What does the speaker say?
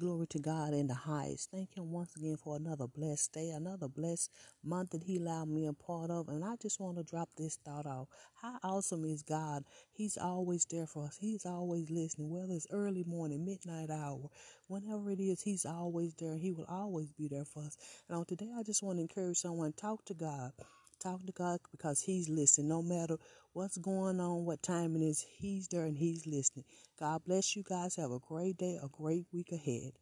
Glory to God in the highest. Thank Him once again for another blessed day, another blessed month that He allowed me a part of. And I just want to drop this thought out. How awesome is God? He's always there for us. He's always listening, whether it's early morning, midnight hour, whenever it is, He's always there. He will always be there for us. And on today, I just want to encourage someone talk to God. Talk to God because He's listening. No matter what's going on, what time it is, He's there and He's listening. God bless you guys. Have a great day, a great week ahead.